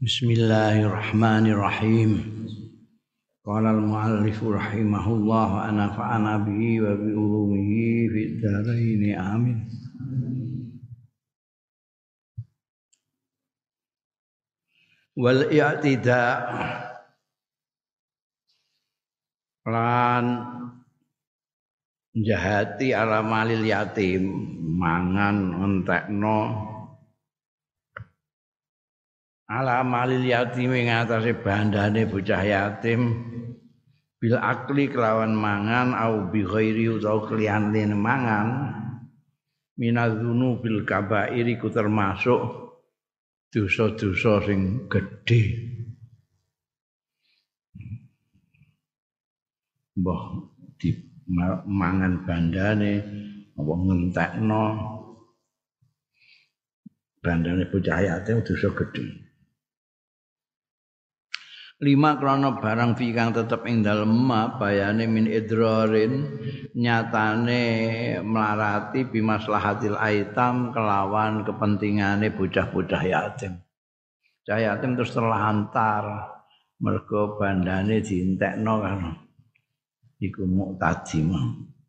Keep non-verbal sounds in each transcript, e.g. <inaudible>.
Bismillahirrahmanirrahim. Qala al-muallif rahimahullah wa nafa'ana bihi wa bi ulumihi fid dharain amin. Wal i'tida lan jahati ala malil yatim mangan entekno ala malil yatim ing atase bandane bocah yatim. Bil akli kelawan mangan au bi ghairi utawa kliyane mangan. Minadzunu bil kabairi ku termasuk dosa-dosa sing gedhe. Mbah di mangan bandane apa ngentekno? Bandane bocah yatim dosa gedhe lima krono barang fi kang tetep ing dalem bayane min idrarin nyatane melarati bimaslahatil aitam kelawan kepentingane bocah-bocah yatim. Bocah yatim terus terlantar mergo bandane dientekno kan iku muktadi mah.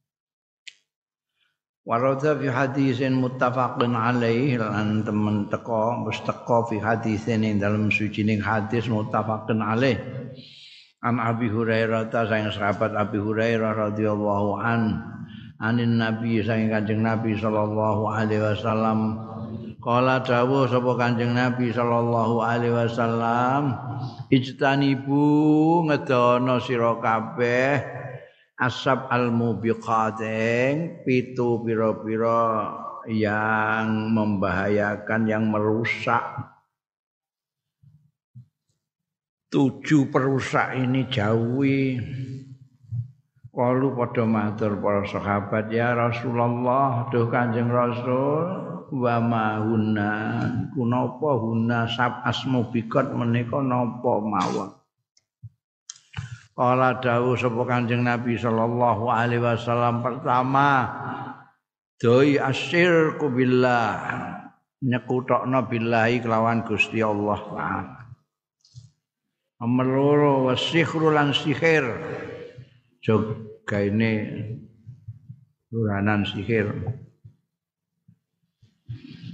Warada fi hadisin muttafaqun alaih lan temen teko wis teko fi hadisin ing dalam sucining hadis muttafaqun alaih. An Abi Hurairah ta sayang sahabat Abi Hurairah radhiyallahu an anin Nabi sayang Kanjeng Nabi sallallahu alaihi wasallam Kala dawuh sapa Kanjeng Nabi sallallahu alaihi wasallam ijtanibu ngedono sira kabeh asab al mubiqating pitu pira-pira yang membahayakan yang merusak. Tujuh perusak ini jauhi. Kalu pada matur para sahabat ya Rasulullah duh Kanjeng Rasul wa ma hunna? Kunapa hunna sab asmu bikot menika napa mawon Kala dawuh sapa Kanjeng Nabi sallallahu alaihi wasallam pertama doi asyirku billah nyekutokno billahi kelawan Gusti Allah taala. Nomor loro wasihru lan sihir. Joga ini luranan sihir.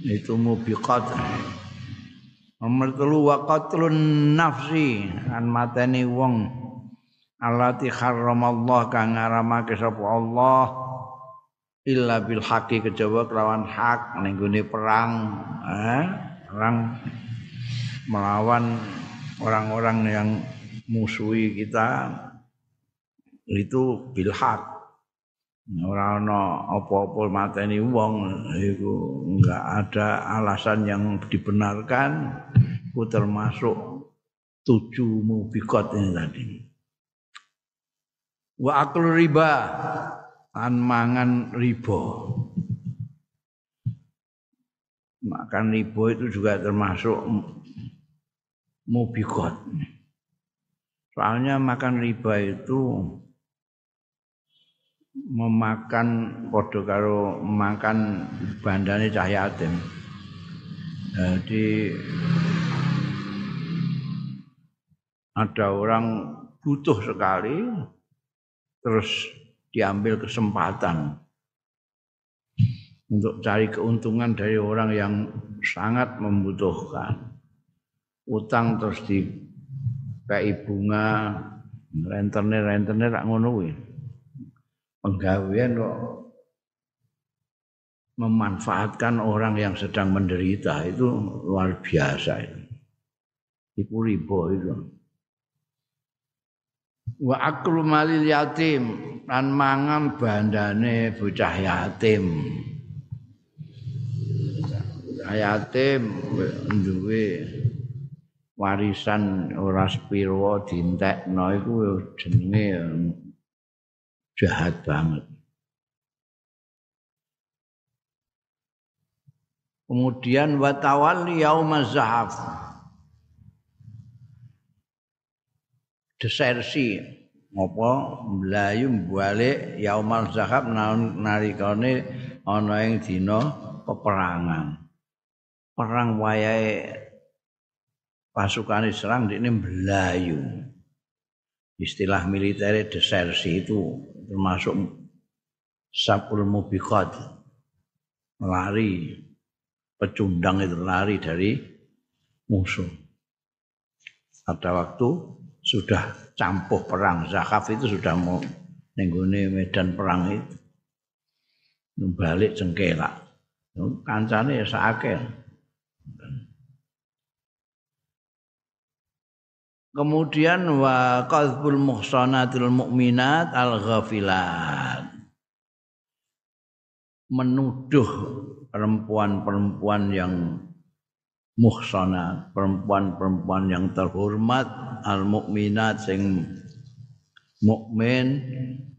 Itu mubiqat. Nomor telu wa qatlun nafsi an mateni wong allati harramallah kang ngaramake sapa Allah illa bil haqi kejaba kelawan hak ning perang eh perang melawan orang-orang yang musuhi kita itu bil hak ora ana apa-apa mateni wong iku enggak ada alasan yang dibenarkan ku termasuk tujuh mubikot ini tadi wa aklu riba an mangan riba. Makan riba itu juga termasuk mubikot soalnya makan riba itu memakan podo karo makan bandane cahyatin jadi ada orang butuh sekali terus diambil kesempatan untuk cari keuntungan dari orang yang sangat membutuhkan. Utang terus di kayak bunga, rentenir rentenir tak ngono. Penggawean kok memanfaatkan orang yang sedang menderita itu luar biasa itu. Iku riba itu wa aklu malil yatim lan mangan bandane bocah yatim. Yatim duwe warisan ora spiro dientekno iku jenenge jahat banget. Kemudian watawalli yaumaz zahaf desersi apa mlayu balik yaumal zahab nalikane ana ing dina peperangan perang wayahe pasukan diserang ini belayu. Istilah militer desersi itu termasuk sapul mubiqat lari pecundang itu lari dari musuh. Pada waktu sudah campuh perang Zakaf itu sudah mau nenggone medan perang itu. Balik cengkelak. Kancane ya. Kemudian wa qadzbul muhsanatil mukminat al ghafilat. Menuduh perempuan-perempuan yang muhsanat, perempuan-perempuan yang terhormat al mukminat sing mukmin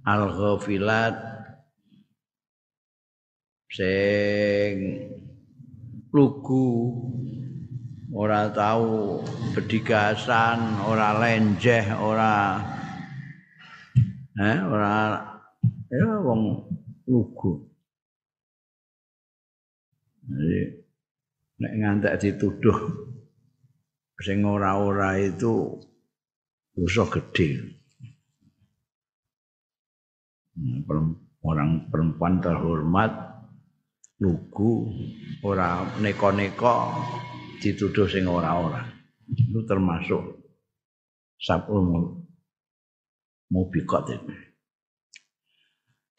al ghafilat sing lugu ora tahu bedigasan, ora lenjeh, ora eh ora ya wong lugu. Jadi nek ngantek dituduh sing ora-ora itu dosa gede. Orang perempuan terhormat lugu ora neko-neko dituduh sing ora-ora. Itu termasuk sabul mubiqat itu.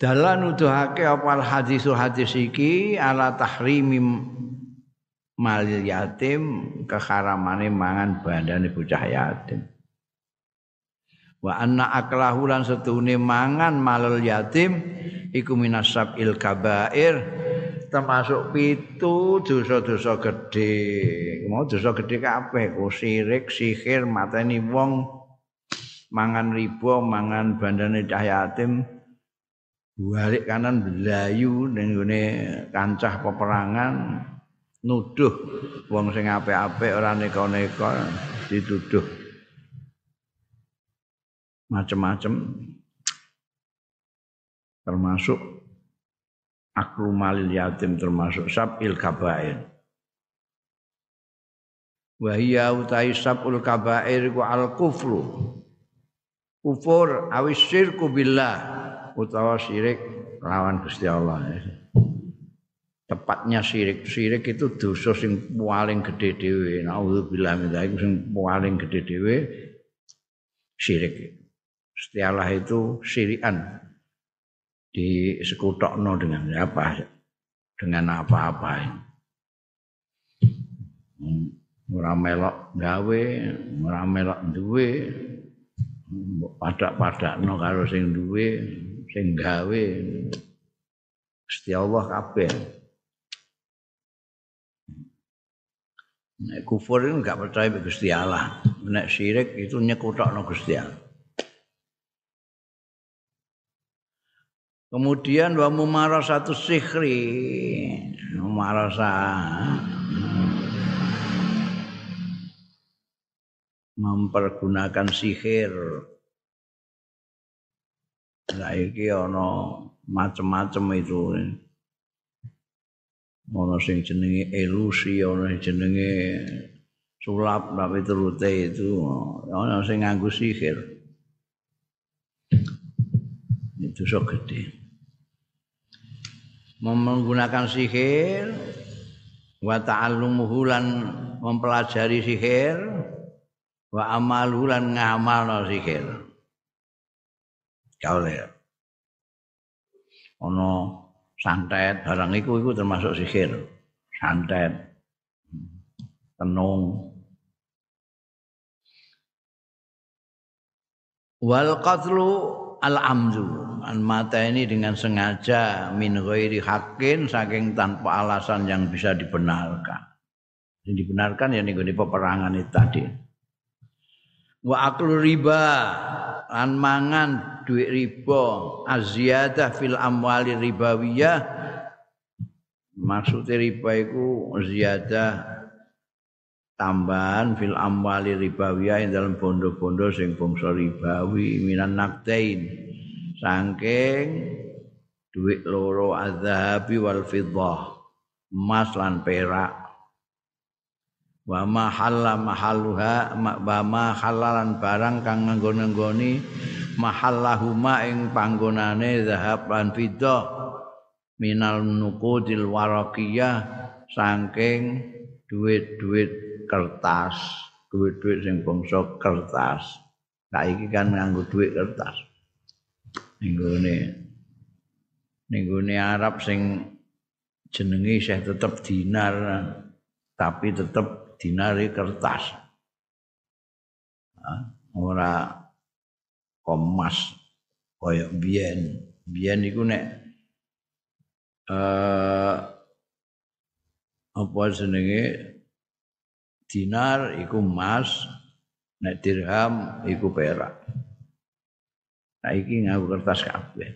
Dalan nuduhake apa hadis hadis iki ala tahrimi mal yatim keharamane mangan bandane bocah yatim. Wa anna aklahu lan setune mangan malul yatim iku minasab il kabair termasuk pitu dosa-dosa gede. Mau dosa gede kabeh, ku sirik, sihir, mateni wong, mangan riba, mangan bandane cah yatim, balik kanan belayu ning kancah peperangan nuduh. Wong sing apik-apik ora neka-neka dituduh. Macem-macem. Termasuk aklu malil yatim termasuk sab'il kabair. Wa hiya utai sab'ul kabair ku al kufru kufur awis syirku billah. Utawa syirik lawan Gusti Allah tepatnya syirik. Itu dosa sing paling gede dhewe. Naudzubillah min dzalik sing paling gede dhewe syirik. Gusti Allah itu syirikan. Disekutokno dengan apa? Dengan apa-apa ora melok gawe ora melok duwe padak-padakno karo sing duwe sing gawe. Gusti Allah kabeh Nek kufur itu enggak percaya Gusti Allah. Nek syirik itu nyekutokno Gusti Allah. Kemudian wa satu sihri. Mumarasa mempergunakan sihir. Lah iki ana macem-macem itu. Ana sing jenenge ilusi, ana jenenge sulap tapi terute itu ana sing nganggo sihir. Itu sok gede. menggunakan sihir wa ta'allumuhu lan mempelajari sihir wa amaluhu lan ngamalno sihir kaule ono santet barang iku iku termasuk sihir. Santet. Tenung. Wal qatlu al amzu an mata ini dengan sengaja min ghairi hakin saking tanpa alasan yang bisa dibenarkan. Yang dibenarkan ya nih peperangan itu tadi. Wa aklu riba an mangan duit riba. Aziyadah fil amwali ribawiyah. Maksudnya riba itu ziyadah tambahan fil amwali ribawiyah yang dalam bondo-bondo sing bangsa ribawi minan naktain. Saking duit loro azhabi wal fiddah emas lan perak wa ma halla mahalluha wa ma halalan barang kang nganggo-nggoni mahallahuma ing panggonane zahab lan fiddah minal nuqudil waraqiyah saking duit-duit kertas duit-duit sing bangsa kertas. Saiki kan nganggo duit kertas. Ning gone ning gone Arab sing jenenge isih tetep dinar tapi tetep dinari kertas. Ora komas kaya biyen. Biyen iku nek eh apa jenenge dinar iku emas, nek dirham iku perak. Saiki nganggo kertas kabeh.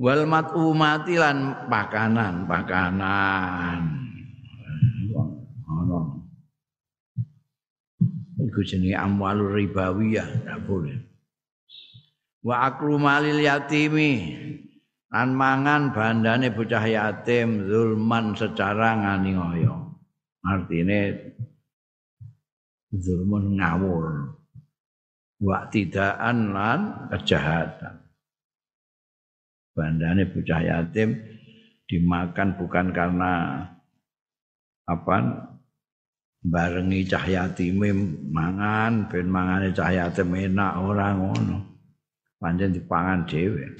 Wal mat'umati lan pakanan, pakanan. ono. Iku jenenge amwalur ribawiyah, enggak boleh. Wa aklu malil yatimi lan mangan bandane bocah yatim zulman secara nganiaya. Artine zulmun ngawur. Wa tidaan lan kejahatan. Bandane bocah yatim dimakan bukan karena apa barengi cahyatime mangan ben mangane cahyatim enak ora ngono. Pancen dipangan dhewe.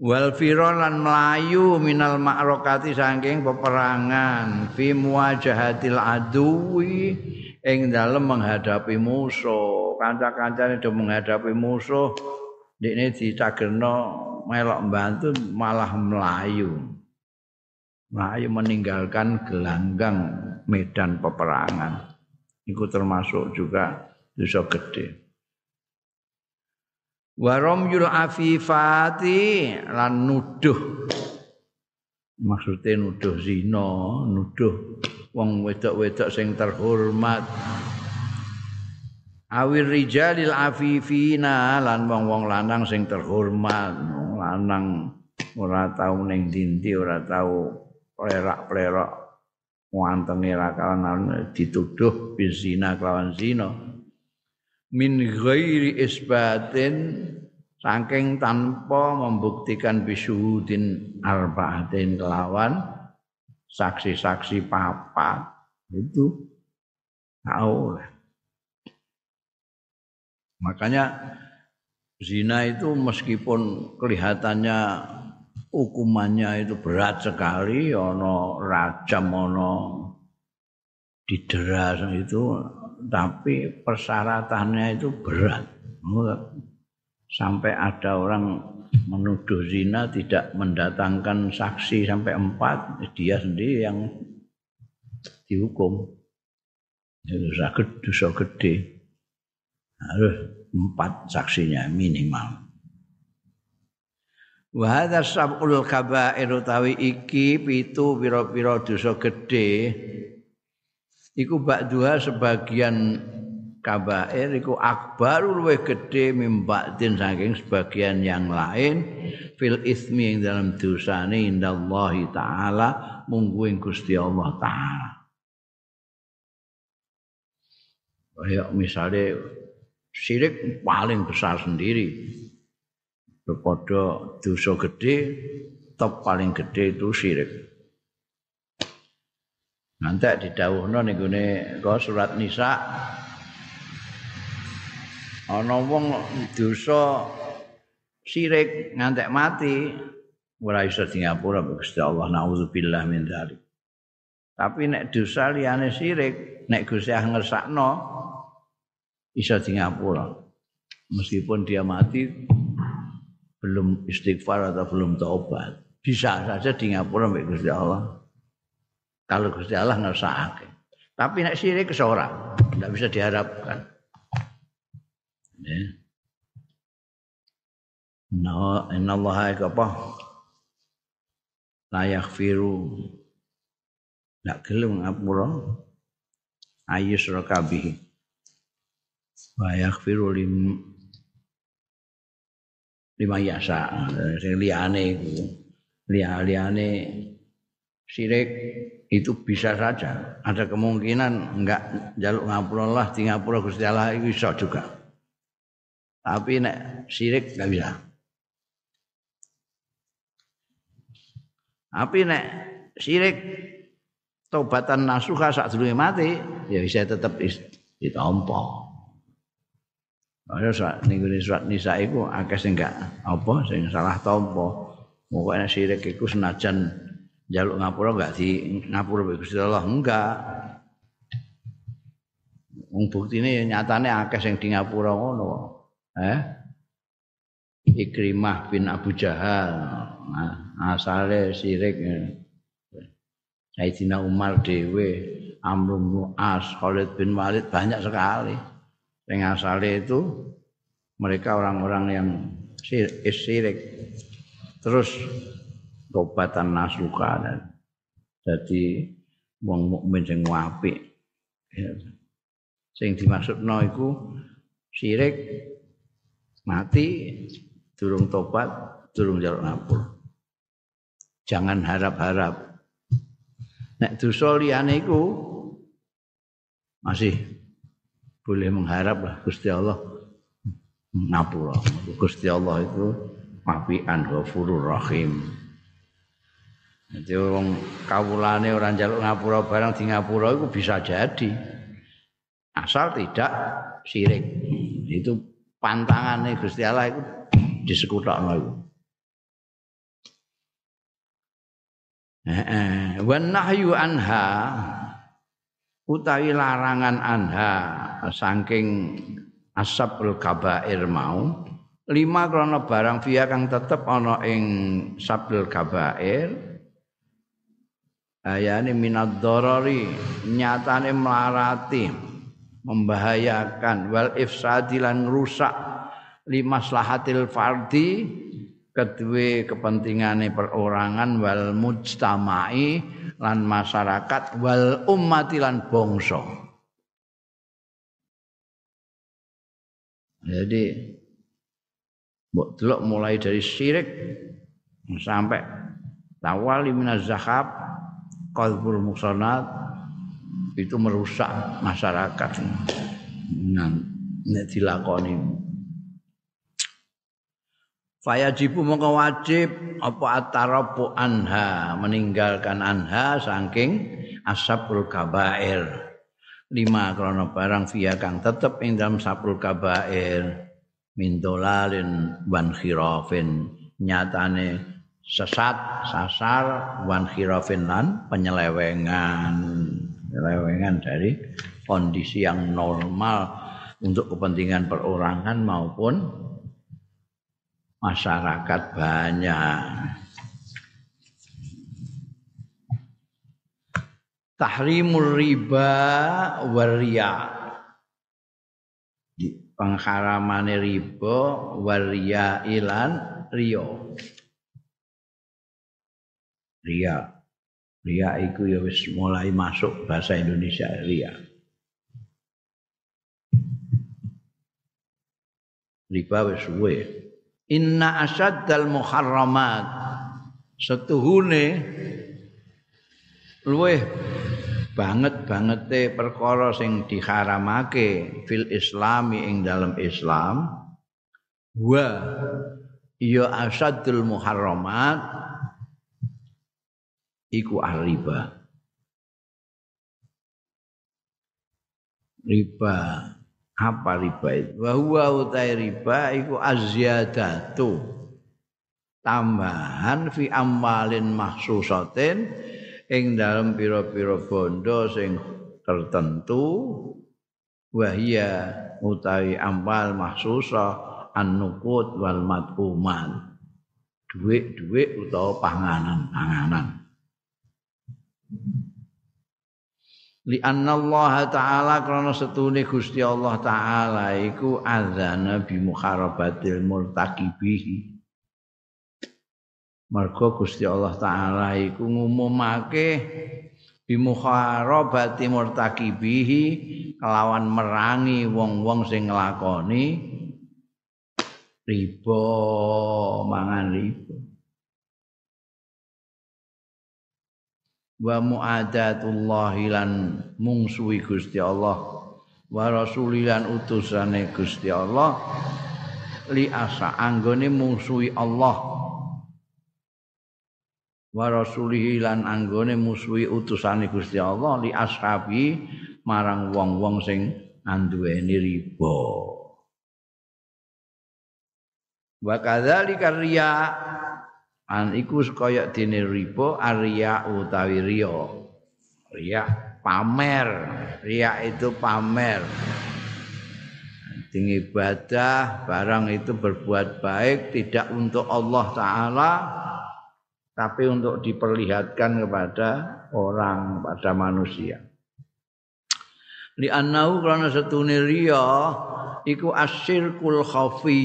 Wal melayu minal ma'rokati saking peperangan. Fi muwajahatil aduwi ing dalem menghadapi musuh. Kanca-kancane do menghadapi musuh ndekne dicagerno melok bantu malah melayu melayu meninggalkan gelanggang medan peperangan. Itu termasuk juga dosa gede. Warom yul afifati lan nuduh. Maksudnya nuduh zina, nuduh wong wedok-wedok sing terhormat. Awir rijalil afifina lan wong-wong lanang sing terhormat, lanang ora tau ning dinti, ora tau plerak-plerak wantene rakalan dituduh bizina kelawan zina. Min ghairi isbatin saking tanpa membuktikan bisuhudin arbaatin kelawan saksi-saksi papat. Itu tahu makanya zina itu meskipun kelihatannya hukumannya itu berat sekali ono rajam ono didera itu tapi persyaratannya itu berat. Sampai ada orang menuduh zina tidak mendatangkan saksi sampai empat dia sendiri yang dihukum. Itu sakit dosa gede. Harus empat saksinya minimal Wa hadza sab'ul kaba'ir utawi iki pitu pira-pira dosa gedhe. Iku ba'duha sebagian kabair iku akbarul luwih gedhe mimba'din saking sebagian yang lain. Fil ismi yang dalam dosane indallahi taala munggu ing Gusti Allah taala. Kayak misalnya syirik paling besar sendiri Kepada dosa gede, top paling gede itu syirik. Nanti di dawuhno nih kau surat nisa. Ana wong dosa syirik ngantek mati ora iso di ngapura Gusti Allah naudzubillah min dzalik. Tapi nek dosa liyane syirik, nek Gusti Allah ngersakno iso di ngapura. Meskipun dia mati belum istighfar atau belum taubat. Bisa saja di ngapura mbak Gusti Allah. Kalau Gusti Allah ngersakake tapi nek syirik seorang tidak bisa diharapkan. Ya. No, inna Allah apa? Layak firu Tidak gelem ngapura. Ayus rokabihi Layak firu lim lima yasa sing liyane iku liyane Syirik itu bisa saja ada kemungkinan enggak jaluk ngapura Allah di ngapura Gusti Allah itu bisa juga. Tapi nek syirik enggak bisa. Tapi nek syirik tobatan nasuha saat dulu mati ya bisa tetap ditompo. Ada surat ning surat nisa iku akeh sing enggak apa sing salah tompo. Pokoknya syirik iku senajan jaluk ngapura enggak di ngapura Gusti Allah enggak. Wong buktine nyatane akeh sing di ngapura ngono. Eh? Ikrimah bin Abu Jahal. Nah, asale syirik. Sayyidina Umar dewe, Amr bin As, Khalid bin Walid banyak sekali. Yang asalnya itu mereka orang-orang yang syirik. Terus tobatan nasuka dan jadi wong mukmin sing apik. Ya. Sing dimaksudno iku syirik mati durung tobat, durung jaluk ngapur. Jangan harap-harap. Nek dosa liyane iku masih boleh mengharap lah Gusti Allah ngapura. Gusti Allah itu mafian ghafurur rahim. Jadi orang kawulane orang jaluk ngapura barang di ngapura itu bisa jadi. Asal tidak syirik. Itu pantangannya Gusti Allah itu disekutakno itu. Eh, wan nahyu anha utawi larangan anha saking asabul kabair mau lima krono barang via kang tetep ana ing sabul kabair ayane minad dorori nyatane melarati membahayakan wal ifsadi lan rusak limaslahatil fardi kedua kepentingane perorangan wal mujtamai lan masyarakat wal ummati lan bangsa. Jadi mbok delok mulai dari syirik sampai tawali minaz zahab qalbul musanat itu merusak masyarakat. Nah, dilakoni Fayajibu mongko wajib apa atarabu anha meninggalkan anha saking asabul kabair. Lima krono barang via kang tetep ing dalam sabul kabair. Min dolalin wan khirafin. Nyatane sesat sasar wan khirafin lan penyelewengan. Penyelewengan dari kondisi yang normal untuk kepentingan perorangan maupun masyarakat banyak. Tahrimul riba waria. Pengharamane riba waria ilan rio. Ria. Ria itu ya wis mulai masuk bahasa Indonesia ria. Riba wis suwe. Inna asyaddal muharramat. Setuhune luweh banget bangete perkara sing diharamake fil islami ing dalam Islam. Wa ya asaddul muharramat iku riba. Riba apa riba itu? Wa huwa utai riba iku azyadatu tambahan fi amalin mahsusatin ing dalam pira-pira bondo sing tertentu. Wahia utawi amal mahsusa an-nuqud wal madhuman duit-duit utawa panganan-panganan li Allah taala krana setune Gusti Allah taala iku azana bi muharabatil murtaqibihi Marga Gusti Allah taala iku ngumumake bi muharabati murtaqibihi kelawan merangi wong-wong sing nglakoni riba mangan riba wa muadatullahi lan mungsuhi Gusti Allah. Wa rasulilan utusane Gusti Allah. Li asa anggone mungsuhi Allah. Wa rasulihi lan anggone musuhi utusane Gusti Allah. Li ashabi marang wong-wong sing anduweni riba. Wa kadzalika riya an iku kaya dene riba arya utawi riya riya pamer riya itu pamer Ding ibadah barang itu berbuat baik tidak untuk Allah taala tapi untuk diperlihatkan kepada orang pada manusia. Li annahu karena setune riya iku asyirkul khafi.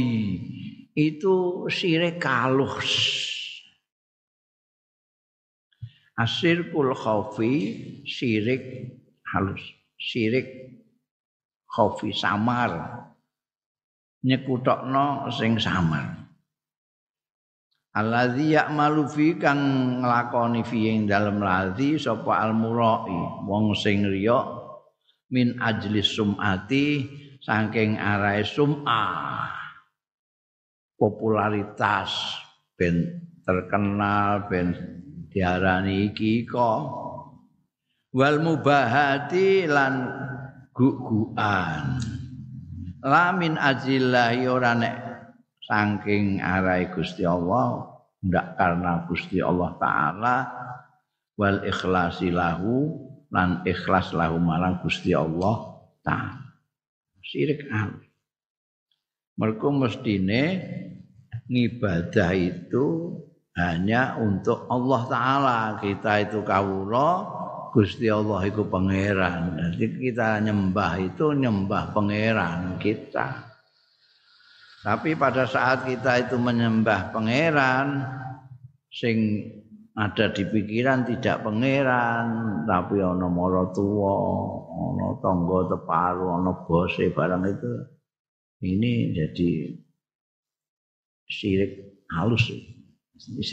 Itu syirik kalus. Asyirkul khafi syirik halus. Syirik khafi samar. Nyekutokno sing samar. Alladzi ya'malu fi kang nglakoni fi ing dalem ladzi sapa almurai wong sing riya min ajlis sumati saking arahe sum'ah popularitas ben terkenal ben diarani iki kok. Wal mubahati lan guguan lamin ajillahi ora nek saking arai Gusti Allah ndak karena Gusti Allah taala wal ikhlasi lahu lan ikhlas lahu marang Gusti Allah taala. Syirik al mergo mestine ngibadah itu hanya untuk Allah taala. Kita itu kawula Gusti Allah itu pangeran. Jadi kita nyembah itu nyembah pangeran kita. Tapi pada saat kita itu menyembah pangeran sing ada di pikiran tidak pangeran tapi ana mara tuwa, ana tangga teparu, ana bose barang itu ini jadi syirik halus. ini halus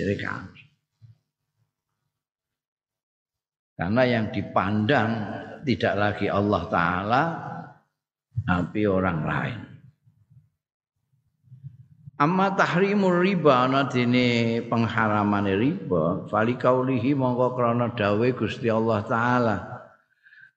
karena yang dipandang tidak lagi Allah Ta'ala tapi orang lain. Amma tahrimur riba ana dene pengharamane riba fali kaulihi mongko krana dawuh Gusti Allah taala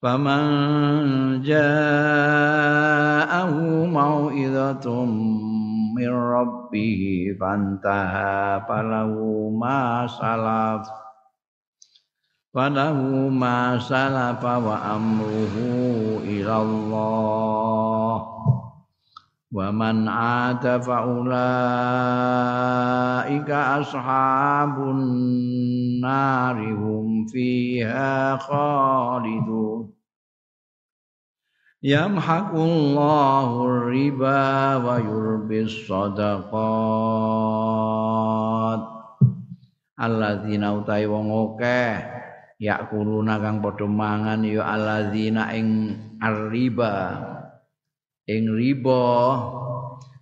faman ja'ahu mau'izatun min rabbih fantaha falahu ma salaf falahu ma salafa wa amruhu ilallah wa man ada faulaika ashabun nari hum fiha khalidun yamhaqullahu riba wa yurbis sadaqat alladzina utai wong akeh yakuluna kang padha mangan ya alladzina ing arriba ing riba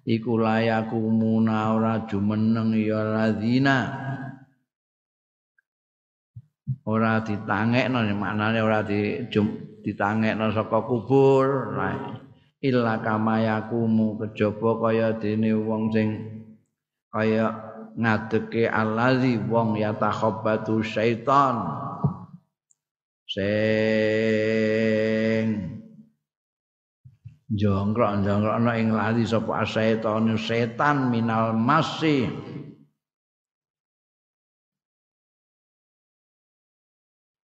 iku layaku muna ora jumeneng ya lazina ora ditangekno maknane ora di ditangekno saka kubur. Nah, illa kama yakumu kejaba kaya dene wong sing kaya ngadeke allazi wong yatakhabbatu syaitan. Sing jongkrok jongkrok ana ing lali sapa setan setan minal masih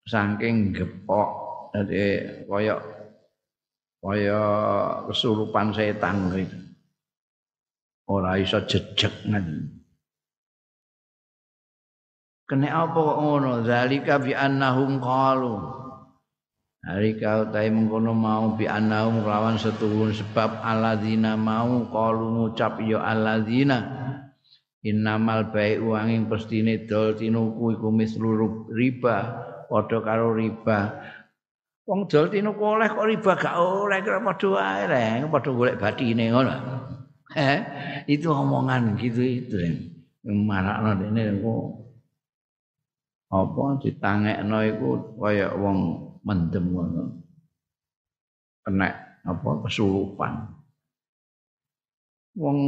saking gepok jadi kaya kaya kesurupan setan gitu ora iso jejeg Kene apa kok ngono? Zalika bi annahum qalu. Zalika utai mengkono mau bi annahum kelawan setuhun sebab alladzina mau qalu ngucap ya alladzina innamal bai'u angin pestine dol tinuku iku mislu riba padha karo riba. Wong dol tinuku oleh kok riba gak oleh kira padha wae reng, padha golek batine ngono. Eh, itu omongan gitu itu. Marakno dene kok apa ditangekno iku kaya wong mendem ngono. Kena apa kesurupan. Wong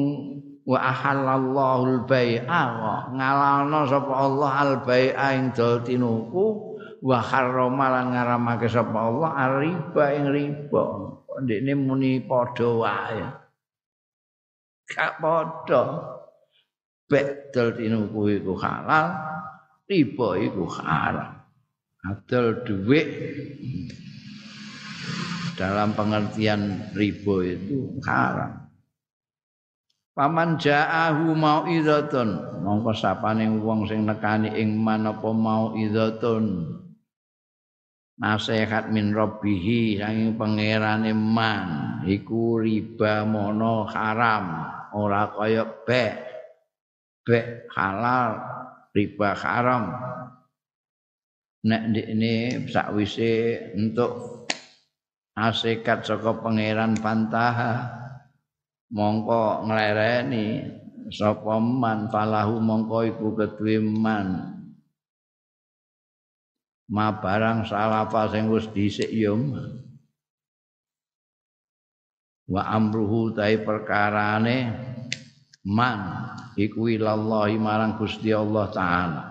wa ahallallahu al-bai'a ngalalno sapa Allah al-bai'a ing dol tinuku wa harrama lan ngaramake sapa Allah riba ing riba. Ndekne muni padha wae. Gak padha. Bek dol tinuku iku halal, riba iku haram. Adol duit dalam pengertian riba itu haram. Paman ja'ahu mau'izatun mongko sapane wong sing nekani ing manapa mau'izatun nasihat min rabbihi saking pangerane man. Iku riba mono haram. Ora kaya bek. Bek halal riba haram nek ini sakwise untuk asikat saka pangeran pantaha mongko nglereni sapa man falahu mongko iku kedue man ma barang salafa sing wis dhisik ya wa amruhu tai perkarane man iku ilallahi marang Gusti Allah taala.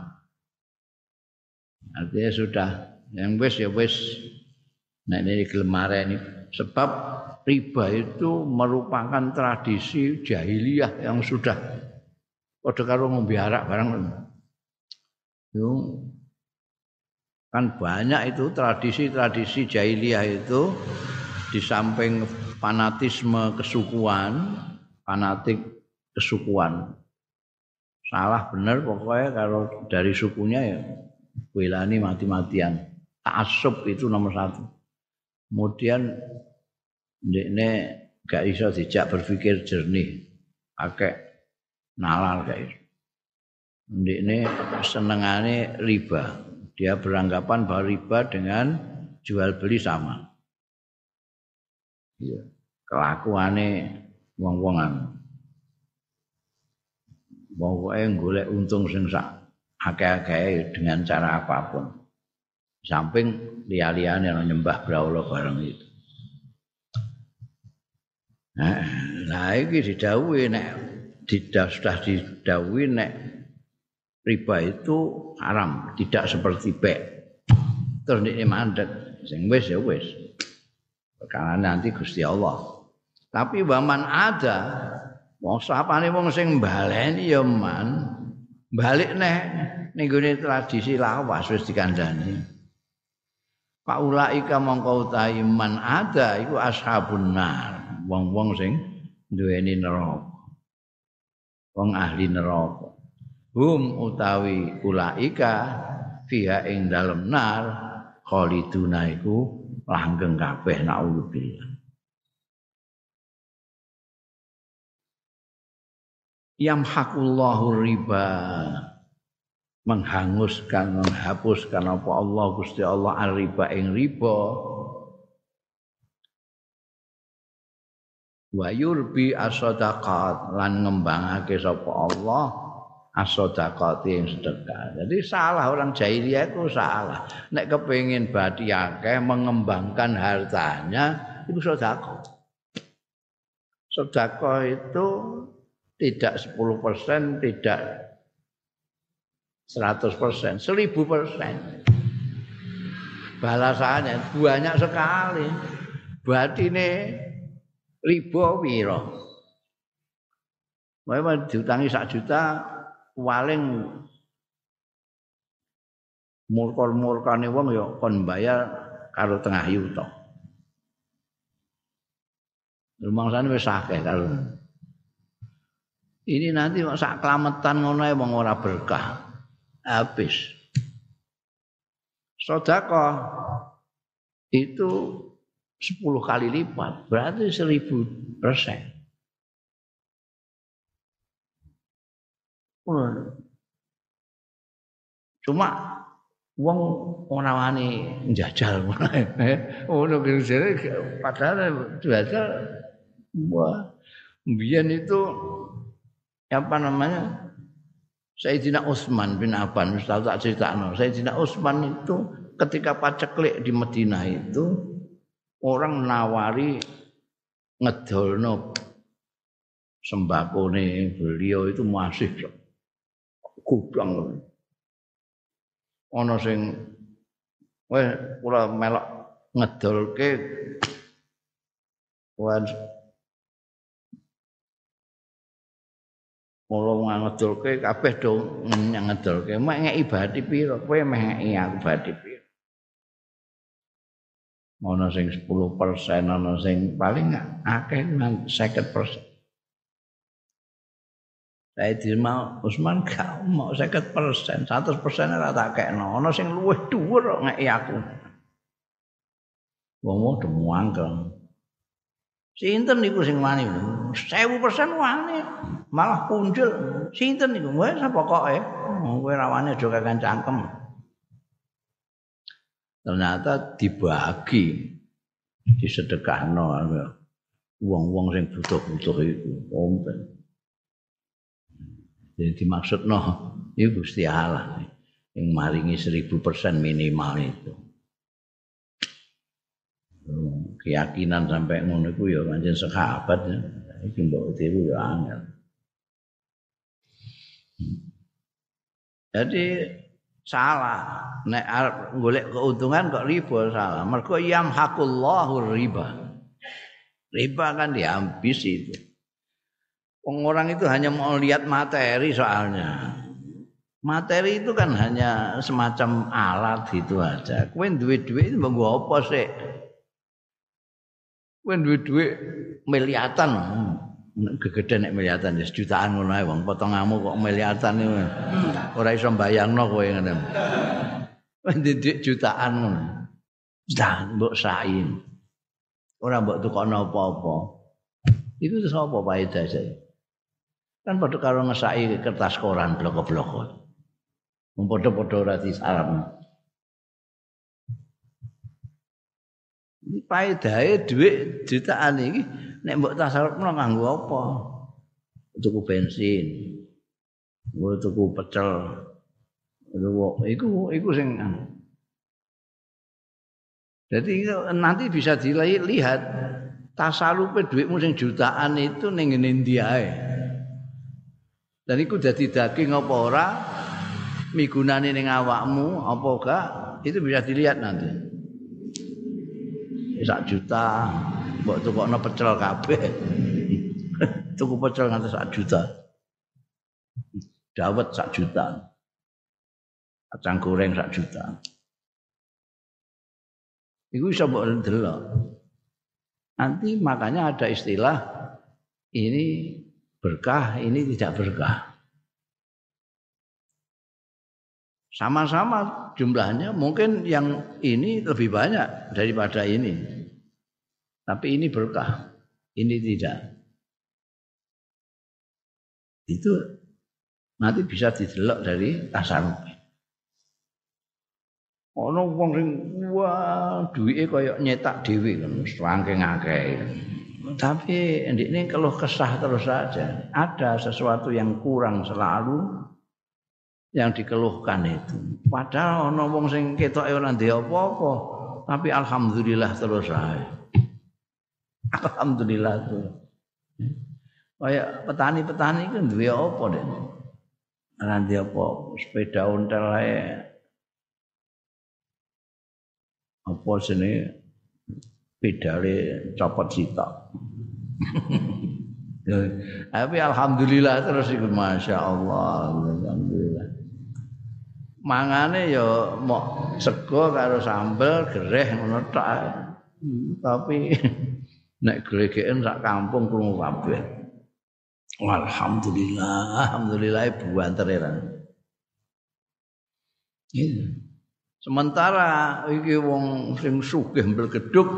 Artinya sudah. Yang wis ya wis. Nah ini gelemare ini. Sebab riba itu merupakan tradisi jahiliyah yang sudah. Pada karo ngombe barang itu kan banyak itu tradisi-tradisi jahiliyah itu di samping fanatisme kesukuan fanatik kesukuan. Salah bener pokoknya kalau dari sukunya ya belani mati-matian. Taksub itu nomor satu. Kemudian ini gak bisa dijak berpikir jernih. Pakai nalar kayak itu ini senengane riba. Dia beranggapan bahwa riba dengan jual beli sama. Iya. kelakuannya wong-wongan. Pokoke golek untung sing sak akeh-akeh dengan cara apa pun. Samping liya-liyane nyembah brahala bareng itu. Nah, nah iki nek sudah didhawuhi nek riba itu haram, tidak seperti bek. Terus ini mandek, sing wis ya wis. Nanti Gusti Allah. Tapi waman ada Wong sapane wong sing baleni ya man. Balik neh ning tradisi lawas wis dikandani. Paulaika mongko utahi man ada iku ashabun nar. Wong-wong sing duweni neraka. Wong ahli neraka. Hum utawi ulaika fiha ing dalem nar khaliduna iku langgeng kabeh naudzubillah. yamhaqullahu riba menghanguskan menghapuskan apa Allah Gusti Allah riba ing riba wa yurbi as-sadaqat lan ngembangake sapa Allah as-sadaqat yang sedekah. Jadi salah orang jahiliyah itu salah. Nek kepengin badi akeh mengembangkan hartanya itu sedekah. Sedekah itu tidak 10 persen, tidak 100 persen, 1000 persen. Balasannya banyak sekali. Berarti ini ribu wiro. Memang diutangi sak juta, paling murkor-murkane wong ya kon bayar karo tengah yuto. Rumangsane wis akeh karo ini nanti sak kelametan ngono ae wong ora berkah. Habis. Sedekah itu 10 kali lipat, berarti 1000 persen. Cuma wong ora wani njajal ngono kira padahal jajal wah mbiyen itu apa namanya Sayyidina Utsman bin Affan Ustaz tak critakno Sayyidina Utsman itu ketika paceklik di Madinah itu orang nawari ngedolno nih beliau itu masih gudang ana sing weh kula melok ngedolke Mula ngedolke kabeh do ngedolke mek ngeki bati pira kowe meh ngeki aku bati pira Ana sing 10% ana sing paling akeh 50%. Sayyidina Utsman gak mau 50 persen, 100 persen ora tak kekno. Ana sing luwih dhuwur kok ngeki aku. Wong mau demuangkel. Sinten niku sing wani? 1000 persen wani. Malah punjul. Sinten niku? Wes pokoke. Kowe rawane aja kakan cangkem. Ternyata dibagi disedekahno wong-wong sing butuh-butuh itu. Wonten. Jadi dimaksud no, itu Gusti Allah yang maringi seribu persen minimal itu. Keyakinan sampai ngono itu ya pancen sahabat ya. Iki mbok tiru ya angel. Jadi salah nek arep golek keuntungan kok riba salah. Mergo yamhaqullahu riba. Riba kan dihabis itu. Orang itu hanya mau lihat materi soalnya. Materi itu kan hanya semacam alat gitu aja. Kuen duit-duit mau apa sih? Kuen duit-duit miliatan. Gegede nek miliatan ya jutaan ngono ae wong potonganmu kok miliatan iki. Ora iso mbayangno kowe ngene. Duit jutaan ngono. Dah mbok sain. Ora mbok tukokno apa-apa. Itu terus apa faedah saya? Kan padha karo ngesaki kertas koran blok-blok. Padha-padha ora disalam. Paedahe dhuwit jutaan iki nek mbok tasarrufno nganggo apa? Tuku bensin. Mbok tuku pecel. Iku iku sing Jadi nanti bisa dilihat tasarupe dhuwitmu sing jutaan itu ning ngene ndi ae. Dan iku dadi daging apa ora migunane ning awakmu apa gak itu bisa dilihat nanti. Sak juta mbok tukokno pecel kabeh. <laughs> Tuku pecel nganti sak juta. Dawet sak juta. Kacang goreng sak juta. Iku bisa mbok delok. Nanti makanya ada istilah ini berkah, ini tidak berkah. Sama-sama jumlahnya mungkin yang ini lebih banyak daripada ini. Tapi ini berkah, ini tidak. Itu nanti bisa didelok dari tasarruf. Ono wong sing wah duwike kaya nyetak dhewe saking akeh. Tapi ini kalau kesah terus saja. Ada sesuatu yang kurang selalu yang dikeluhkan itu. Padahal ono wong sing ketok ora ndek apa-apa, tapi alhamdulillah terus ae. <laughs> Alhamdulillah tuh. Kayak petani-petani kan duwe apa deh? Ora ndek apa, sepeda ontel ae. Apa sini pedale copot sitok. <laughs> Tapi alhamdulillah terus iku masya Allah, alhamdulillah. Mangane ya mau sego karo sambel gereh ngono tok. Tapi <laughs> nek glegeken sak kampung krungu kabeh. Alhamdulillah, alhamdulillah buantere Iya. Sementara iki wong sing sugih mbel gedhuk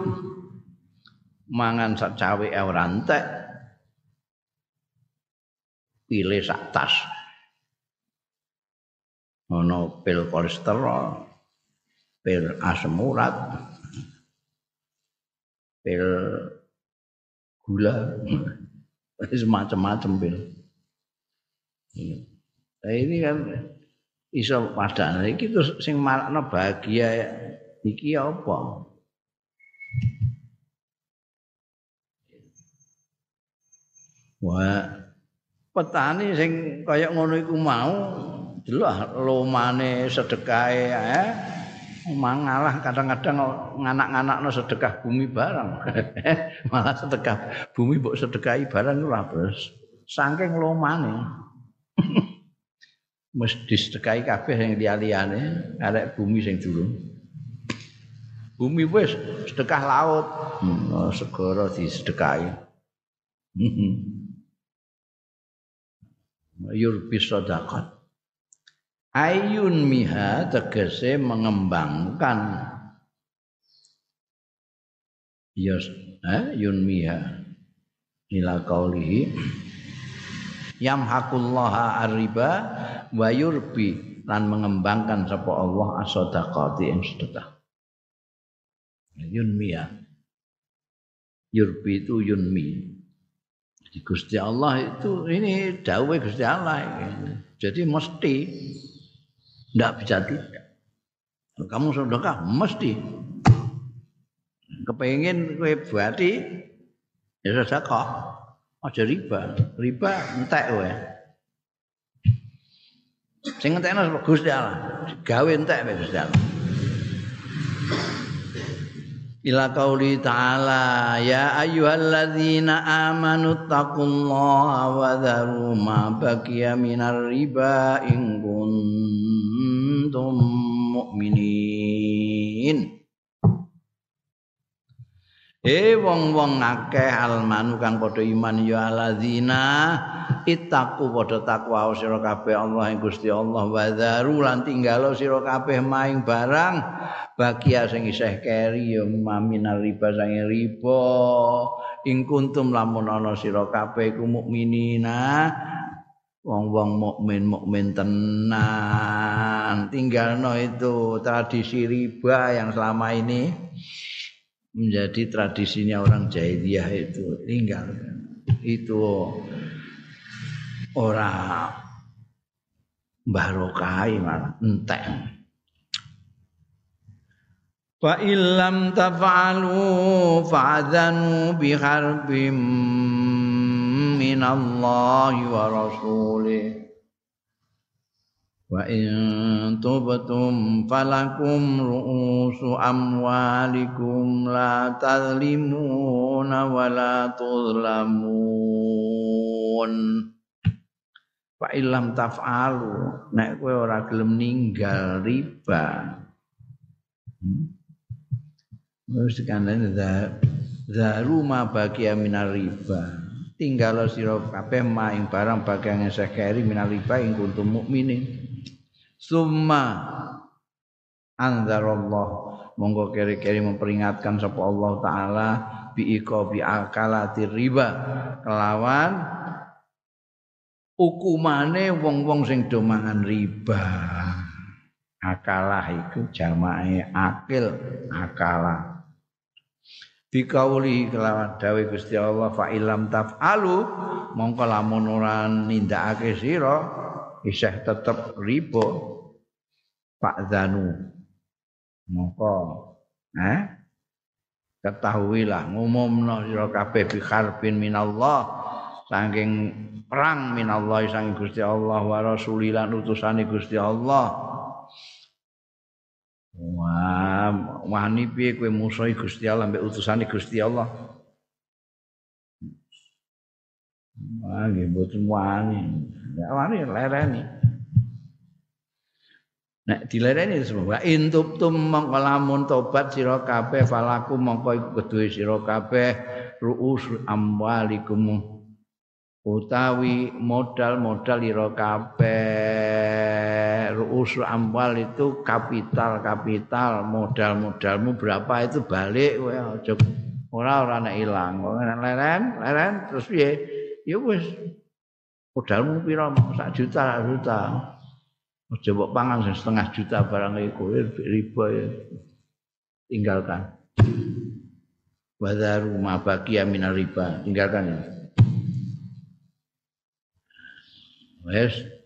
mangan sak cawe ora entek. Pilih sak tas. Ono pil kolesterol, pil asam urat, pil gula, <laughs> semacam-macam pil. Nah, ini kan iso padane iki terus sing marakno bahagia iki apa? Wah, petani sing kaya ngono iku mau delok lomane sedekahe eh mangalah kadang-kadang nganak-nganakno sedekah bumi barang. <laughs> Malah sedekah bumi mbok sedekahi barang ora terus. Saking lomane. <laughs> mesti sedekahi kabeh sing liya-liyane arek bumi sing durung. Bumi wis sedekah laut, hmm, oh, segara disedekahi. <laughs> Yurbi. Ayun miha tegese mengembangkan Yes, eh, yun miha ila kaulihi yamhaqullaha arriba wa yurbi lan mengembangkan sapa Allah as-sadaqati ing sedekah. Yunmi ya. Yurbi itu yunmi. Jadi Gusti Allah itu ini dawuh Gusti Allah. Jadi mesti tidak bisa tidak. Kamu sedekah mesti. Kepengen kue berarti ya sedekah. Aja riba. Riba entek wae. Sing entekno sapa Gusti Allah. Gawe entek wae Gusti Allah. Ila qauli ta'ala ya ayyuhalladzina amanu taqullaha wa dharu ma minar riba in kuntum mu'minin. Eh wong-wong akeh almanu kang padha iman ya alladzina ittaqu padha takwa sira kabeh Allah ing Gusti Allah wa dzaru lan tinggalo sira kabeh maing barang bagia sing isih keri ya maminal riba sange riba ing kuntum lamun ana sira kabeh iku mukminina wong-wong mukmin mukmin tenan. Tinggalno itu tradisi riba yang selama ini menjadi tradisinya orang jahiliyah itu. Tinggal itu ora barokai malah entek. Fa illam taf'alu fa'adhanu biharbim minallahi wa rasulih Wa in tubtum falakum ru'usu amwalikum la tazlimuna wa la tuzlamun. Fa illam taf'alu nek kowe ora gelem ninggal riba. Hmm? Wis kandhane zaru ma bagia minar riba. Tinggal sira kabeh maing barang bagian sekeri minar riba ing kuntum mukminin. summa anzarallah. Monggo keri-keri memperingatkan sapa Allah taala bi iqabi akalati riba. Kelawan hukumane wong-wong sing do riba. Akalah iku jamae akil akalah dikauli kelawan dawuh Gusti Allah fa ilam taf'alu mongko lamun ora nindakake sira isih tetep riba. Pak Zanu mongko. Eh ketahuilah ngumumno sira kabeh bi kharbin minallah saking perang minallah saking Gusti Allah wa rasulilan utusane Gusti Allah Wah, wani piye kowe musuhi Gusti Allah mbek utusane Gusti Allah? Wah, nggih mboten wani. Ya wani lereni. Nek dilereni semua intub tum mongko lamun tobat sira falaku mongko iku kabeh ruus amwalikum utawi modal-modal ira kabeh ru'usul amwal itu kapital-kapital modal-modalmu berapa itu balik kowe aja ora ora nek ilang. Leren, leren terus piye? Ya wis modalmu pira sak juta sak juta. Aja mbok pangan setengah juta barang iku riba ya. Tinggalkan. Wadaru ma baqiya minar riba, tinggalkan ya. Wes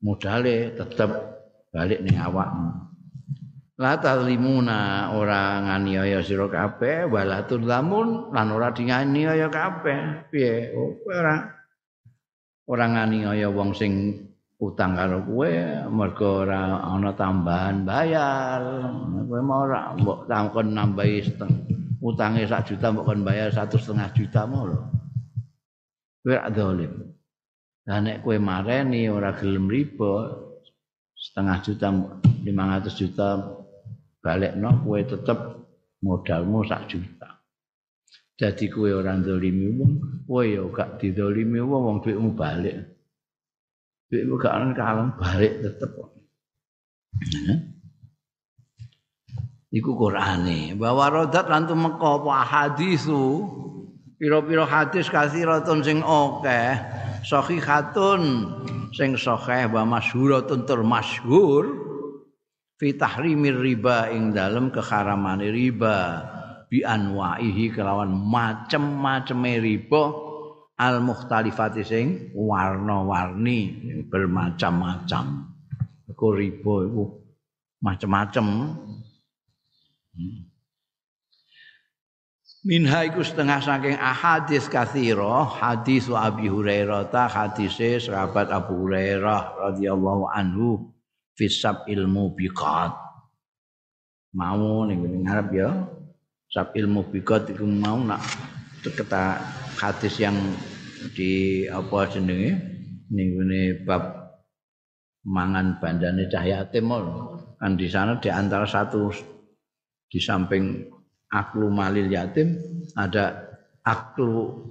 modale tetep balik ning awakmu. La talimuna ora nganiaya sira kabeh wala lamun lan ora dinganiaya kabeh. Piye? Oh, ora ora nganiaya wong sing utang karo kowe mergo ora ana tambahan bayar. Kowe mau ora mbok takon nambahi utange sak juta mbok kon bayar satu setengah juta mau lho. Kowe dolim. Lah nek kowe mareni ora gelem riba setengah juta 500 juta balik no kue tetep modalmu sak juta. Jadi kue orang dolimi wong, kue ya gak didolimi wong, wong duitmu balik. Duitmu gak orang kalem balik tetep. Iku Qur'ane. Bahwa rodat lan tumeka apa hadisu pira-pira hadis kasiratun sing akeh, sahihatun sing sahih wa masyhuratun tur masyhur fi tahrimir riba ing dalem keharamane riba bi anwaihi kelawan macem-maceme riba al mukhtalifati sing warna-warni bermacam-macam. Iku riba iku macam-macam. Hmm. Minha iku setengah saking ahadis kathira, hadis Abi Hurairah ta hadise sahabat Abu Hurairah radhiyallahu anhu fisab ilmu biqat mau ning ngarep ya sab ilmu biqat iku mau nak keta hadis yang di apa jenenge? Ning bab mangan bandane cahya timur kan di sana di antara satu di samping aklu malil yatim ada aklu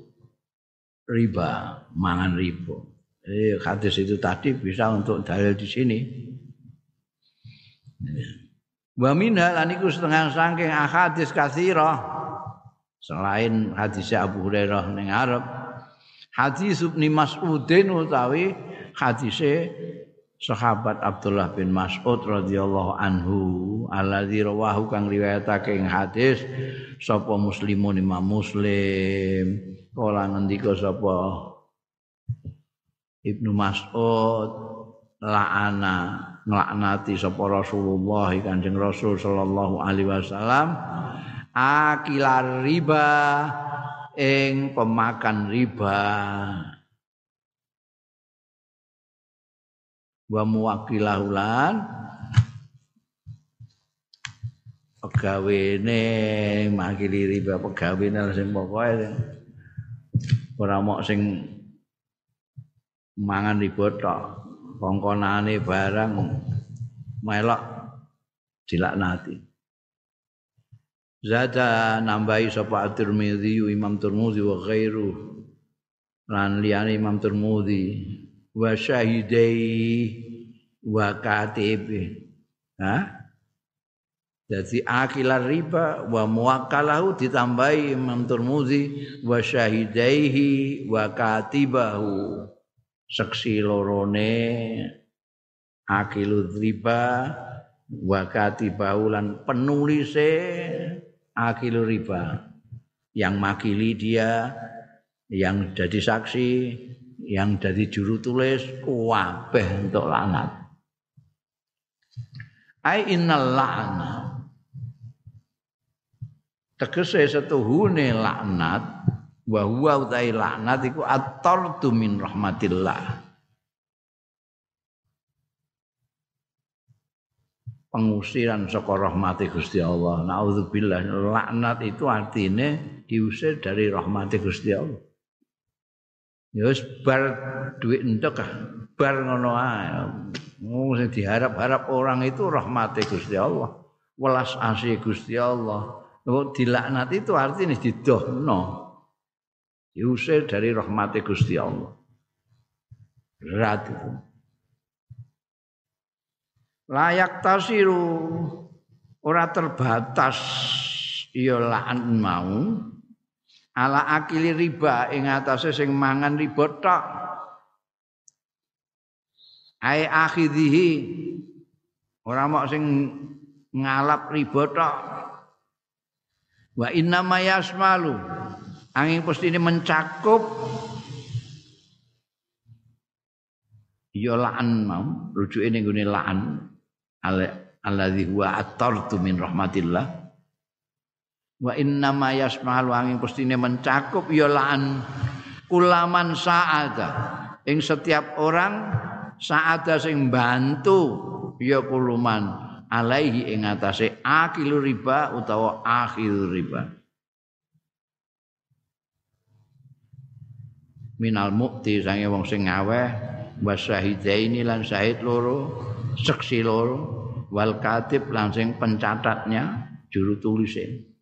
riba mangan riba. Eh hadis itu tadi bisa untuk dalil di sini. Wa minha lan iku setengah saking ahadis katsira. Selain hadis Abu Hurairah ning Arab, hadis Ibnu Mas'udin utawi hadise sahabat Abdullah bin Mas'ud radhiyallahu anhu alladzi rawahu kang riwayatake ing hadis sapa muslimun Imam Muslim? Kala ngendika sapa? Ibnu Mas'ud la'ana nglaknati sapa Rasulullah Kanjeng Rasul sallallahu alaihi wasallam akilar riba ing pemakan riba wa muwakilahulan pegawene makili riba pegawene sing pokoke. Ora mok sing mangan riba tok kongkonane barang melok dilaknati. Zada nambahi sapa At-Tirmidzi Imam Tirmidzi wa ghairu lan liyane Imam Tirmidzi wa syahidai wa katibi. Ha? Jadi akilar riba wa muwakkalahu ditambahi Imam Tirmidzi wa syahidaihi wa katibahu seksi lorone akilu riba wakati baulan penulise akilu riba yang makili dia yang jadi saksi yang jadi juru tulis kabeh untuk laknat ai innal la'na tegese setuhune laknat wa huwa utai laknat iku atardu min rahmatillah pengusiran saka rahmati Gusti Allah. Nauzubillah. Laknat itu artinya diusir dari rahmati Gusti Allah. Ya wis bar duit entek ah. bar ngono ae. Sing diharap-harap orang itu rahmati Gusti Allah. Welas asih Gusti Allah. Kok dilaknat itu artinya didohno diusir dari rahmat Gusti Allah. Berat itu. layak tasiru ora terbatas ya la'an mau ala akili riba ing atase sing mangan riba tok. Ai akhidhihi ora mok sing ngalap riba tok. Wa inna mayasmalu angin ini mencakup. Ya la'an mau rujuke ning gone la'an. Alladzi huwa attartu min rahmatillah wa inna ma yasmahal wanging pustine mencakup ya la'an kulaman sa'ada. Ing setiap orang sa'ada sing bantu ya kuluman alaihi ing atase akil riba utawa akhir riba. Minal mukti sange wong sing ngaweh wasyahidaini lan syahid loro seksi loro wal katib langsung pencatatnya juru tulisnya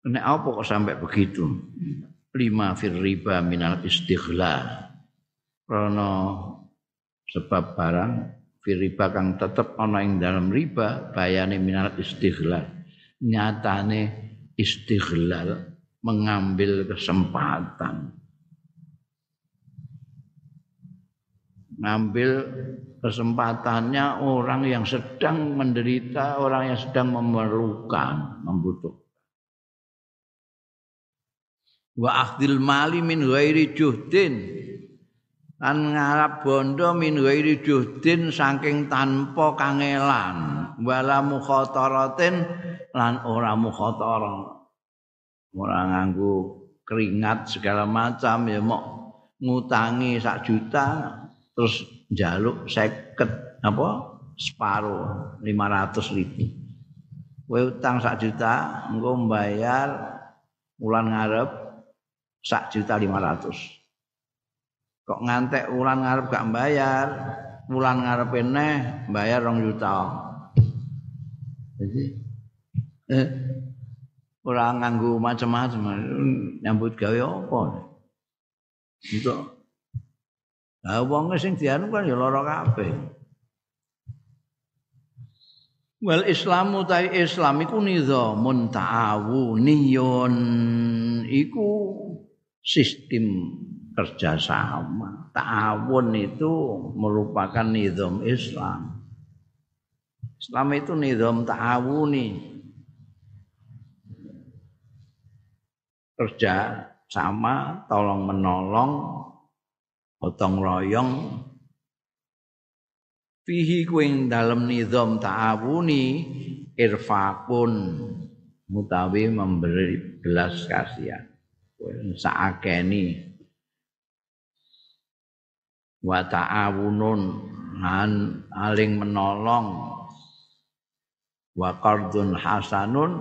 Nek apa kok sampai begitu? Lima fir riba minal istighlal. Karena sebab barang fir riba kang tetep ana ing dalam riba bayane minal istighlal. Nyatane istighlal mengambil kesempatan. Ngambil kesempatannya orang yang sedang menderita, orang yang sedang memerlukan, membutuhkan. Wa akhdil mali min ghairi juhdin. Lan ngarap bondo min ghairi juhdin saking tanpa kangelan. Wala mukhataratin lan ora mukhatarah. Ora nganggo keringat segala macam ya mau ngutangi sak juta terus jaluk seket apa separuh lima ratus ribu Kowe utang sak juta engko mbayar ulan ngarep sak juta lima ratus. Kok ngantek ulan ngarep gak bayar ulan ngarep neh bayar rong juta. Jadi eh, ora nganggo macam-macam nyambut gawe apa? Itu Lah wong sing dianu kan ya lara kabeh. Wal Islamu ta Islam iku nizamun ta'awuniyun. Iku sistem kerjasama. Ta'awun itu merupakan nizam Islam. Islam itu nizam ta'awuni. Kerja sama, tolong menolong, gotong royong fihi kuing dalam nizam ta'awuni irfaqun mutawi memberi belas kasihan saakeni wa ta'awunun lan aling menolong. Wa qardun hasanun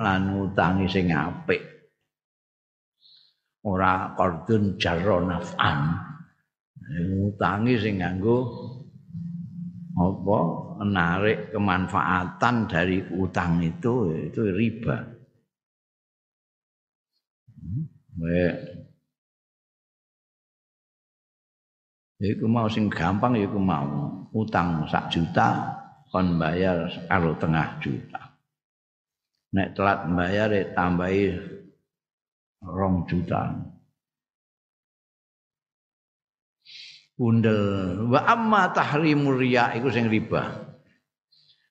lan utangi sing apik. Ora qardun jarra naf'an. Ngutangi sing nganggo apa menarik kemanfaatan dari utang itu itu riba. Baik. Iku mau sing gampang ya iku mau utang sak juta kon bayar karo tengah juta. Nek telat bayar tambahi rong juta. bundel wa amma tahrimur riya iku sing riba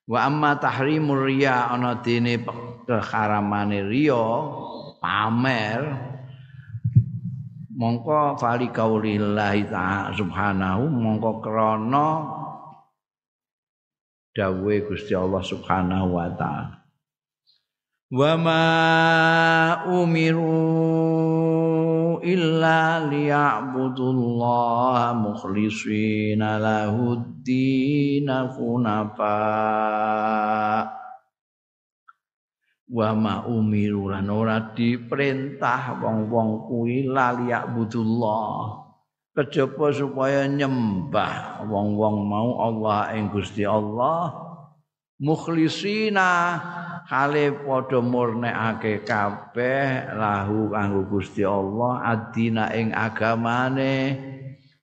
wa amma tahrimur riya ana dene keharamane riya pamer. Mongko fali kaulillahi ta'ala subhanahu mongko krana dawuhe Gusti Allah subhanahu wa ta'ala. Wa ma umiru illa liya'budullaha mukhlishina funafa wa ma umiru lan ora diperintah wong-wong kuwi liya'budullah. Kejaba supaya nyembah wong-wong mau Allah ing Gusti Allah. Mukhlisina hale padha murnekake kabeh lahu kanggo Gusti Allah adina ing agamane.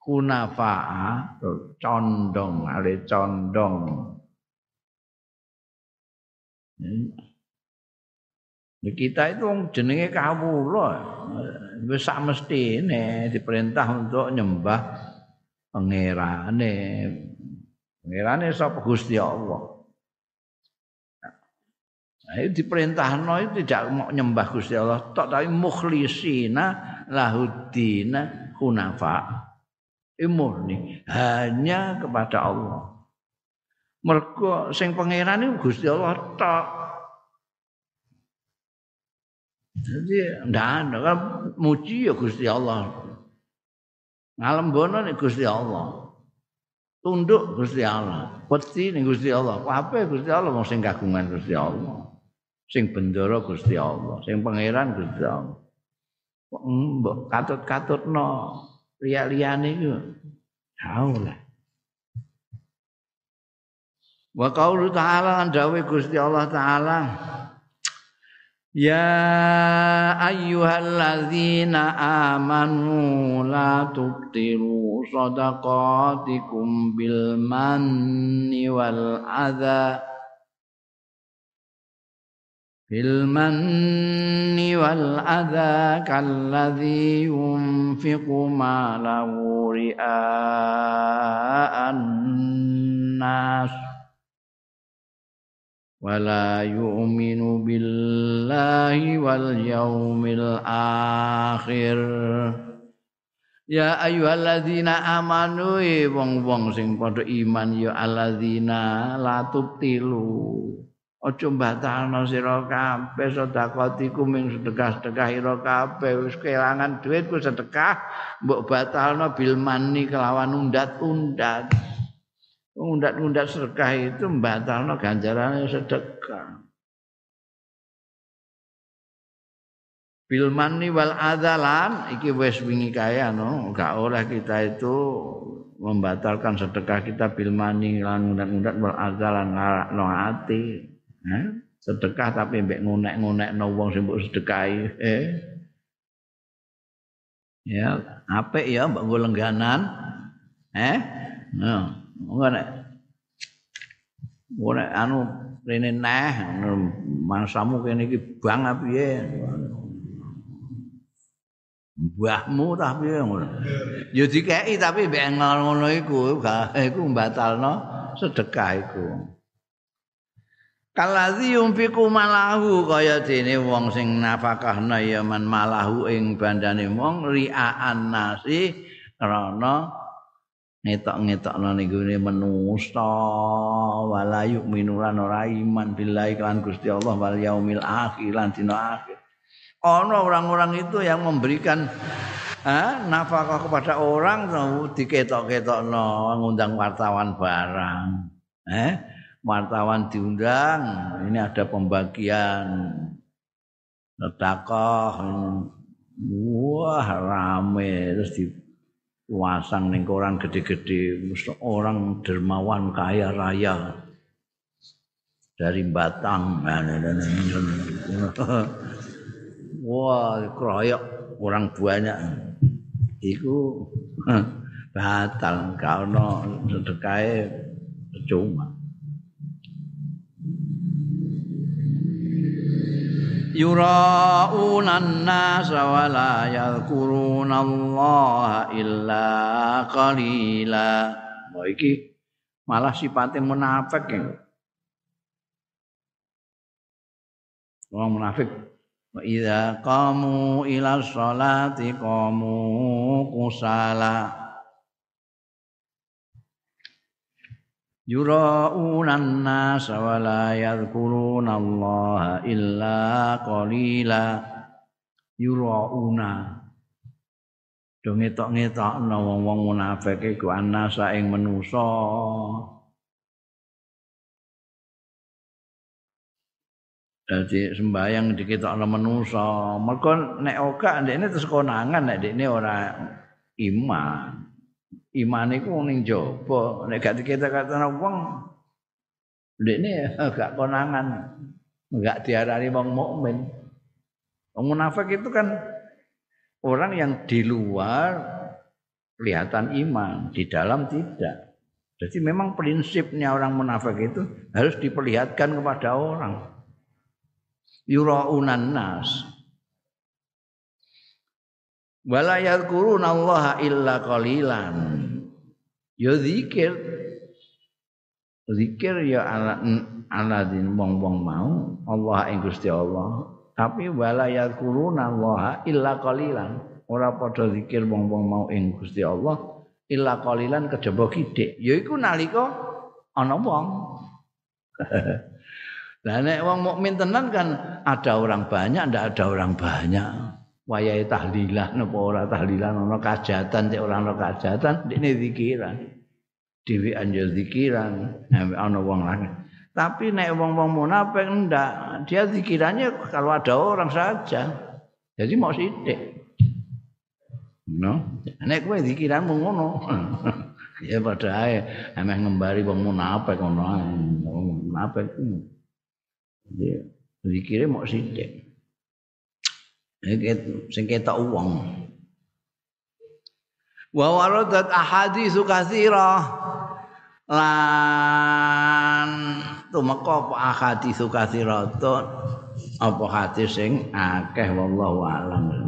Kunafa'a condong ale condong. Nah, kita itu jenenge kawula wis sak mestine diperintah untuk nyembah pangerane pangerane sapa Gusti Allah Nah, itu diperintahno itu tidak mau nyembah Gusti Allah, tok tapi mukhlisina lahuddina hunafa. Murni hanya kepada Allah. Mergo sing pangeran Gusti Allah tok. Jadi ndak ada kan muji ya Gusti Allah. Ngalem bono nih Gusti Allah. Tunduk Gusti Allah. Peti nih Gusti Allah. Apa Gusti Allah mau sing kagungan Gusti Allah sing bendoro Gusti Allah, sing pangeran Gusti Allah. Mbok katut-katutno liya-liyane iku. Haula. Wa qaulu ta'ala an dawe Gusti Allah taala يا أيها الذين آمنوا لا تبطلوا صدقاتكم بالمن والأذى. بالمن والأذى كالذي ينفق ماله رئاء الناس. ولا يؤمن بالله واليوم الآخر Ya ayyuhalladzina amanu wong-wong sing padha iman ya alladzina la tubtilu Aja batalno sira kabeh sedekahku ming sedekah-sedekah ira kabeh wis kelangan duit ku sedekah mbok batalno bil mani kelawan undat-undat. Undat-undat sedekah itu batalno ganjarane sedekah. Bil mani wal adalan iki wis wingi kaya no, gak oleh kita itu membatalkan sedekah kita bil mani lan undat-undat wal adalan ngarakno ati. sedekah tapi mbek ngonek-ngonekno wong sing sedekahi eh ya apik ya mbok lengganan eh ngono ngono anu rene neh mangsamu kene iki bang piye? Mbahmu ta piye ngono? Ya dikeki tapi mbek ngono iku iku mbatalno sedekah iku. Kalazi yumfiku malahu kaya dene wong sing nafakahna ya man malahu ing bandane wong riaan nasi krana ngetok-ngetokno ning gone manusa wala yu'minu lan ora iman billahi kan Gusti Allah wal yaumil akhir lan akhir. Ana orang-orang itu yang memberikan eh, nafkah kepada orang diketok-ketokno ngundang wartawan barang. Eh? wartawan diundang ini ada pembagian sedekah wah rame terus dipasang ning koran gede-gede orang dermawan kaya raya. Dari Batang. Wah kroyok orang banyak. Itu <laughs> batal. Kalau sedekah cuma yura'una an-nasa wa la yadhkuruna Allah illa qalila. Oh iki malah sifatnya munafik ya. Orang munafik wa idza qamu ila sholati qamu kusala. Yura'unan nasa wa la yadhkuruna Allah illa qalila yura'una do ngetok-ngetokno wong-wong munafik iku anasa ing manusa Jadi sembahyang dikitokno manusa. Mergo nek oka ndekne terus konangan nek ndekne ora iman. Iman iku ning jaba nek gak dikata-kata wong ndekne gak konangan gak diarani wong mukmin wong munafik itu kan orang yang di luar kelihatan iman, di dalam tidak. Jadi memang prinsipnya orang munafik itu harus diperlihatkan kepada orang. Yuraunan nas. Wala yadhkuruna Allah illa qalilan. Ya zikir. Zikir ya ala aladin wong-wong mau Allah ing Gusti Allah. Tapi wala yadhkuruna Allah illa qalilan. Ora padha zikir wong-wong mau ing Gusti Allah illa qalilan kejaba kidik yaiku nalika ana wong <laughs> Lah nek wong mukmin tenan kan ada orang banyak ndak ada orang banyak. Wayahe tahlilan napa ora tahlilan ana kajatan cek ora ana kajatan ndekne zikiran. Dewi anjel zikiran ana wong lanang. Tapi nek wong-wong munafik ndak, dia zikirannya kalau ada orang saja. Jadi mau sithik. No. Nek kowe dikiranmu ngono. <laughs> ya padha ae emeh ngembari wong munafik ngono ae. Munafik. Ya, zikire mok sithik. Sing ketok wong. Wa waradat ahaditsu katsira lan tumeka apa ahaditsu katsira apa hadis sing akeh wallahu alam.